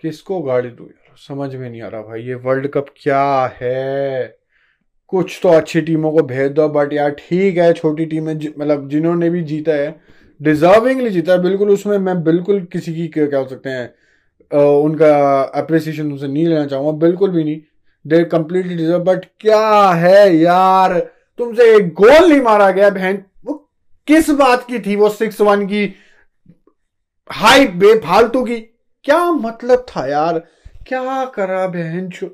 किसको गाड़ी दू यार? समझ में नहीं आ रहा भाई, ये वर्ल्ड कप क्या है? कुछ तो अच्छी टीमों को भेज दो बट यार ठीक है, छोटी टीमें मतलब जिन्होंने भी जीता है डिजर्विंगली जीता है, बिल्कुल उसमें मैं बिल्कुल किसी की क्या हो सकते हैं उनका अप्रिसिएशन उनसे नहीं लेना चाहूँगा, बिल्कुल भी नहीं दे कंप्लीटली डिजर्व बट क्या है यार? तुमसे एक गोल नहीं मारा गया बहन, वो किस बात की थी, वो सिक्स वन की हाइप बेफालतू की? क्या मतलब था यार? क्या करा बहन चो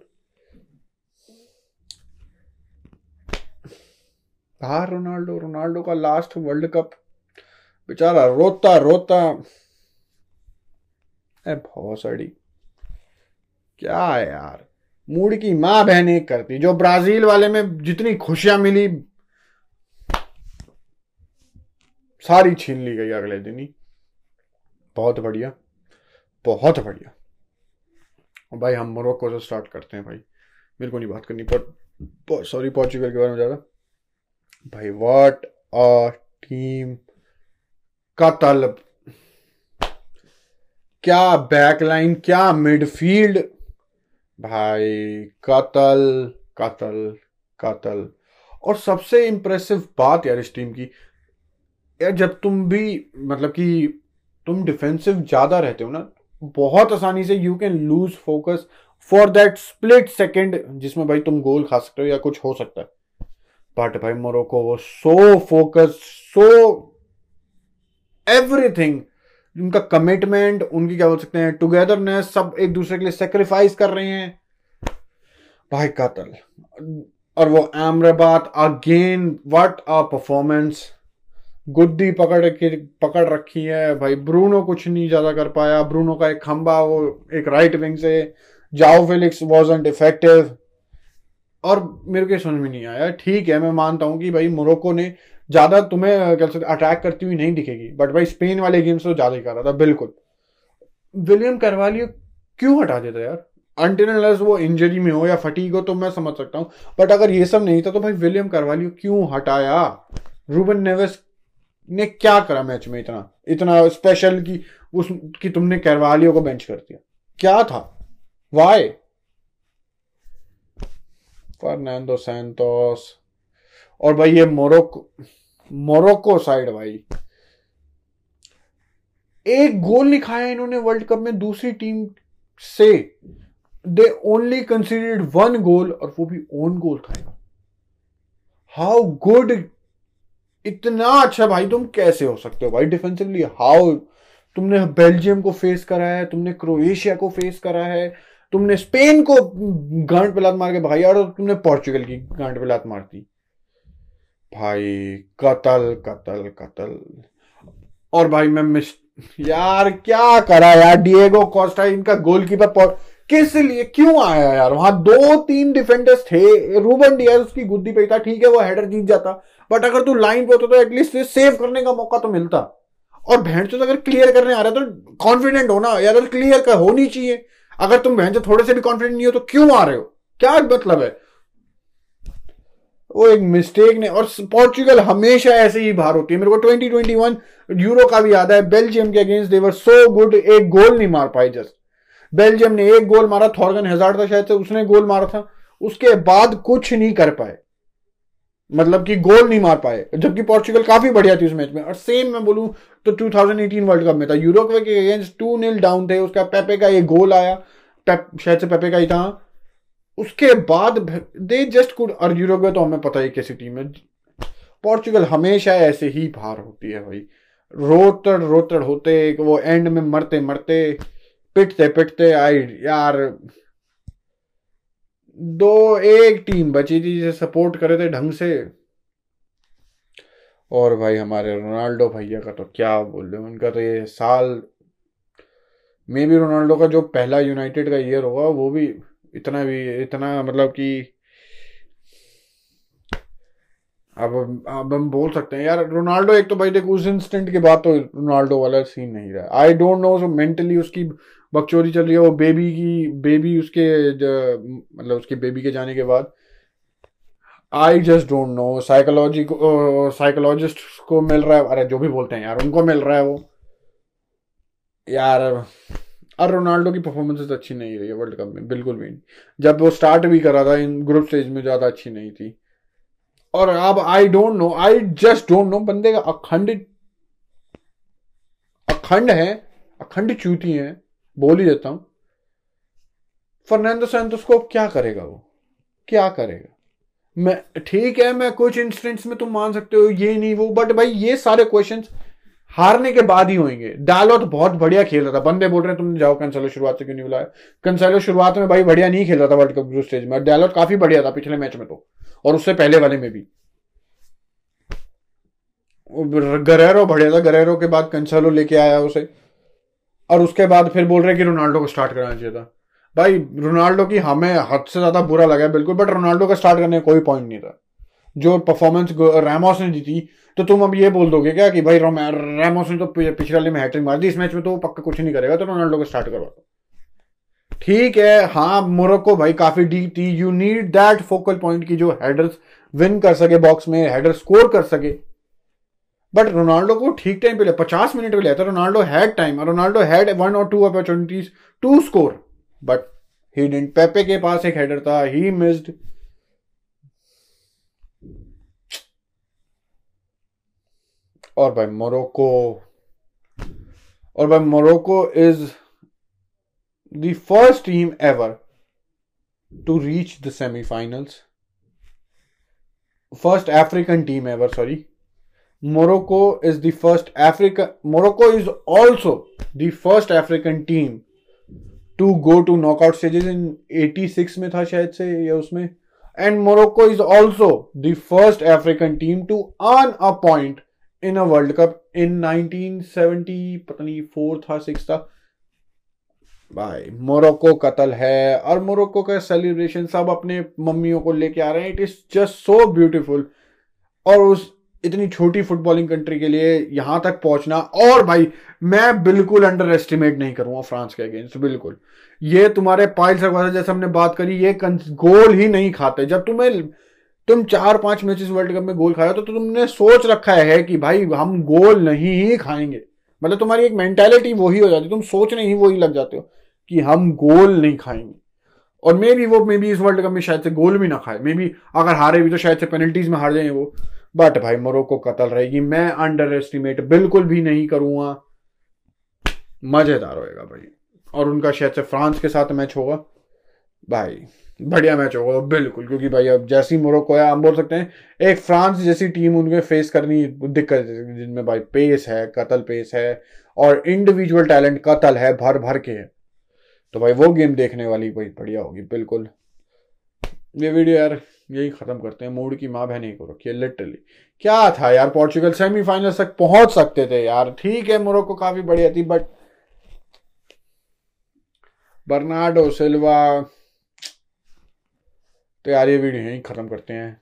बाहर रोनाल्डो रोनाल्डो का लास्ट वर्ल्ड कप बेचारा रोता रोता। ए, भौसड़ी। क्या है यार? मूड की माँ बहन करती जो ब्राज़ील वाले में जितनी खुशियाँ मिली, सारी छीन ली गई अगले दिन ही। बहुत बढ़िया। बहुत बढ़िया। भाई हम मोरक्को से स्टार्ट करते हैं भाई। मेरे को नहीं बात करनी पर सॉरी पोर्चुगल के बारे में ज़्यादा। भाई व्हाट अ टीम का तलब क्या बैकलाइन क्या मिडफील्ड भाई कतल कतल कतल। और सबसे इंप्रेसिव बात यार इस टीम की, यार जब तुम भी मतलब कि तुम डिफेंसिव ज़्यादा रहते हो ना बहुत आसानी से you can lose focus for that split second जिसमें भाई तुम गोल खा सकते हो या कुछ हो सकता है। बट भाई मोरोको वो सो फोकस सो एवरीथिंग उनका कमिटमेंट उनकी क्या बोल सकते हैं टुगेदरनेस सब एक दूसरे के लिए सेक्रीफाइस कर रहे हैं। भाई कतल। और वो Amrabat again what a performance गुद्दी पकड़ के, पकड़ रखी है। भाई, ब्रूनो कुछ नहीं ज़्यादा कर पाया। ब्रूनो का एक खंबा, वो एक राइट विंग से जाओ फिलिक्स वॉजेंट इफ़ेक्टिव और मेरे को समझ में नहीं आया। ठीक है, मैं मानता हूँ कि भाई मोरक्को ने ज़्यादा तुम्हें कह सकते अटैक करती हुई नहीं दिखेगी। बट भाई स्पेन वाले गेम्स तो ज़्यादा ही कर रहा था, बिल्कुल। विलियम करवालियो क्यों हटा देता यार? अनटिनलेस वो इंजरी में हो या फटीक हो तो मैं समझ सकता हूँ। बट अगर ये सब नहीं था तो भाई विलियम करवालियो क्यों हटाया? रूबन नेवेस ने क्या करा मैच में इतना? इतना स्पेशल की उस, कि तुमने कैरवालियो को बेंच कर दिया। क्या था? वाई फर्नांडो सैंतोस और भाई ये मोरक्को मोरक्को साइड भाई। एक गोल नहीं खाया इन्होंने वर्ल्ड कप में दूसरी टीम से। They only considered one goal और वो भी ओन गोल था। हाउ गुड इतना अच्छा भाई, तुम कैसे हो सकते हो भाई? डिफेंसिवली हाउ तुमने बेल्जियम को फेस करा है, तुमने क्रोएशिया को फेस करा है, तुमने स्पेन को गांड पे लात मार के भाई और तुमने पोर्चुगल की गांड पे लात मारती भाई, कतल कतल कतल। और भाई, मैं मिस यार, क्या करा यार? डिएगो कोस्टा इनका गोलकीपर किस लिए? क्यों आया यार? वहाँ दो तीन डिफेंडर्स थे। रूबन डियर उसकी गुद्दी पे था, ठीक है, वो हेडर जीत जाता। बट अगर तू लाइन पे होता तो एटलीस्ट सेव करने का मौका तो मिलता। और भैंस तो अगर क्लियर करने आ रहा है तो कॉन्फिडेंट होना यार क्लियर कर, होनी चाहिए। अगर तुम बहन थोड़े से भी कॉन्फिडेंट नहीं हो तो क्यों आ रहे हो? क्या मतलब है? वो एक मिस्टेक ने, और पोर्चुगल हमेशा ऐसे ही बाहर होती है। मेरे को 2021 यूरो का भी याद है। बेल्जियम के अगेंस्ट देवर सो गुड एक गोल नहीं मार पाए जस्ट बेल्जियम ने एक गोल मारा, थॉर्गन हज़ार था शायद से, उसने गोल मारा था। उसके बाद कुछ नहीं कर पाए। मतलब कि गोल नहीं मार पाए। जबकि पोर्चुगल काफ़ी बढ़िया थी उस मैच में। और सेम मैं बोलूँ तो 2018 वर्ल्ड कप में था। यूरोप के अगेंस्ट टू नील डाउन थे। उसका पेपे का एक गोल आया। शायद से पेपे का ही था। उसके बाद दे जस्ट कुड और यूरोप तो हमें पता ही कैसी टीम है पोर्चुगल हमेशा ऐसे ही बाहर होती है भाई। रोतड़ रोतड़ होते, वो एंड में मरते मरते पिटते पिटते आई, यार। दो, एक टीम बची थी जिसे सपोर्ट करे थे ढंग से। और भाई हमारे रोनाल्डो भैया का तो क्या बोल रहे उनका तो ये साल मे भी रोनाल्डो का जो पहला यूनाइटेड का ईयर होगा, वो भी इतना भी, इतना मतलब कि अब अब हम बोल सकते हैं, यार, रोनाल्डो एक तो भाई देखो, उस इंस्टेंट के बाद तो रोनाल्डो वाला सीन नहीं रहा। I don't know so mentally उसकी बकचोरी चल रही है, वो बेबी की बेबी उसके मतलब उसके बेबी के जाने के बाद। I just don't know psychology को साइकोलॉजिस्ट को मिल रहा है, अरे जो भी बोलते हैं यार, उनको मिल रहा है वो। यार और रोनाल्डो की परफॉर्मेंसेस अच्छी नहीं रही है वर्ल्ड कप में, बिल्कुल भी नहीं। जब वो स्टार्ट भी करा था, इन ग्रुप स्टेज में ज़्यादा अच्छी नहीं थी। और अब I don't know I just don't know बंदे का अखंड अखंड है, अखंड चूती है, बोल ही देता हूँ। फर्नांडो सैंतोस को क्या करेगा वो? क्या करेगा? मैं, ठीक है, मैं कुछ इंस्टेंट्स में तुम मान सकते हो, ये नहीं, वो बट भाई ये सारे क्वेश्चंस हारने के बाद ही होंगे डालो तो बहुत बढ़िया खेल रहा था। बंदे बोल रहे हैं, तुमने जाओ कंसेलो शुरुआत से क्यों नहीं बुलाया? कंसेलो शुरुआत में भाई बढ़िया नहीं खेल रहा था वर्ल्ड कप ग्रुप स्टेज में। डालो काफ़ी बढ़िया था पिछले मैच में तो। और उससे पहले वाले में भी। गरेरो बढ़िया था। गरेरो के बाद कंसलो लेके आया उसे। और उसके बाद फिर बोल रहे कि रोनाल्डो को स्टार्ट कराना चाहिए था। भाई रोनाल्डो की हमें हद से ज़्यादा बुरा लगा बिल्कुल बट रोनाल्डो का स्टार्ट करने का कोई पॉइंट नहीं था। जो परफॉर्मेंस रैमोस ने थी तो तुम अब ये बोल दोगे क्या कि भाई रैमोस ने तो पिछले वाले में हैट्रिक मार दी, इस मैच में तो पक्का कुछ नहीं करेगा तो रोनाल्डो को स्टार्ट करवा दो। ठीक है हाँ मोरक्को भाई काफ़ी डीप थी। You need that focal point की जो हेडर्स विन कर सके बॉक्स में हेडर स्कोर कर सके। बट रोनाल्डो को ठीक टाइम पे लिया पचास मिनट पे लिया था Ronaldo had time Ronaldo had one और two opportunities to score but he didn't Pepe के पास एक हेडर था ही मिस्ड और भाई मोरक्को, और भाई Morocco is The first team ever to reach the semifinals first African team ever sorry Morocco is the first Africa. Morocco is also the first African team to go to knockout stages in 86 में था शायद से या उसमें and Morocco is also the first African team to earn a point in a World Cup in 1970 पता नहीं four था six था भाई मोरक्को कतल है और मोरक्को का सेलिब्रेशन सब अपने मम्मियों को लेके आ रहे हैं। It is just so beautiful और उस इतनी छोटी फुटबॉलिंग कंट्री के लिए यहाँ तक पहुँचना और भाई मैं बिल्कुल अंडर एस्टिमेट नहीं करूँगा फ्रांस के अगेंस्ट बिल्कुल। ये तुम्हारे पायल सकवा जैसे हमने बात करी ये गोल ही नहीं खाते। जब तुम्हें तुम चार पाँच मैचेस वर्ल्ड कप में गोल खाया तो, तुमने सोच रखा है कि भाई हम गोल नहीं ही खाएँगे। मतलब तुम्हारी एक मेंटेलिटी वही हो जाती तुम सोचने ही वही लग जाते हो। कि हम गोल नहीं खाएँगे। और मे भी वो मे भी इस वर्ल्ड कप में शायद से गोल भी ना खाए। मे भी अगर हारे भी तो शायद से पेनल्टीज में हार जाए वो। बट भाई मोरक्को कतल रहेगी। मैं अंडर एस्टिमेट बिल्कुल भी नहीं करूँगा। मज़ेदार होएगा भाई। और उनका शायद से फ्रांस के साथ मैच होगा। भाई, बढ़िया मैच होगा। बिल्कुल, क्योंकि भाई अब जैसी मोरक्को है, हम बोल सकते हैं, एक फ्रांस जैसी टीम उनके फेस करनी दिक्कत जिनमें भाई पेस है, कतल पेस है, और इंडिविजुअल टैलेंट कतल है भर भर के। है तो भाई वो गेम देखने वाली भाई बढ़िया होगी, बिल्कुल। ये वीडियो यार, यही खत्म करते हैं। मूड की माँ बहन ही को रखी है लिटरली क्या था यार पोर्चुगल सेमीफाइनल तक पहुँच सकते थे यार। ठीक है मोरक्को काफ़ी बढ़िया थी बट बर्नाडो सिल्वा तो यार ये वीडियो यही खत्म करते हैं।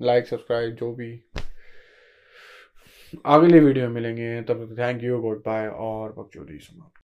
लाइक सब्सक्राइब जो भी। अगले वीडियो मिलेंगे। तब तक थैंक यू गुड बाय और बकचोदी समाप्त।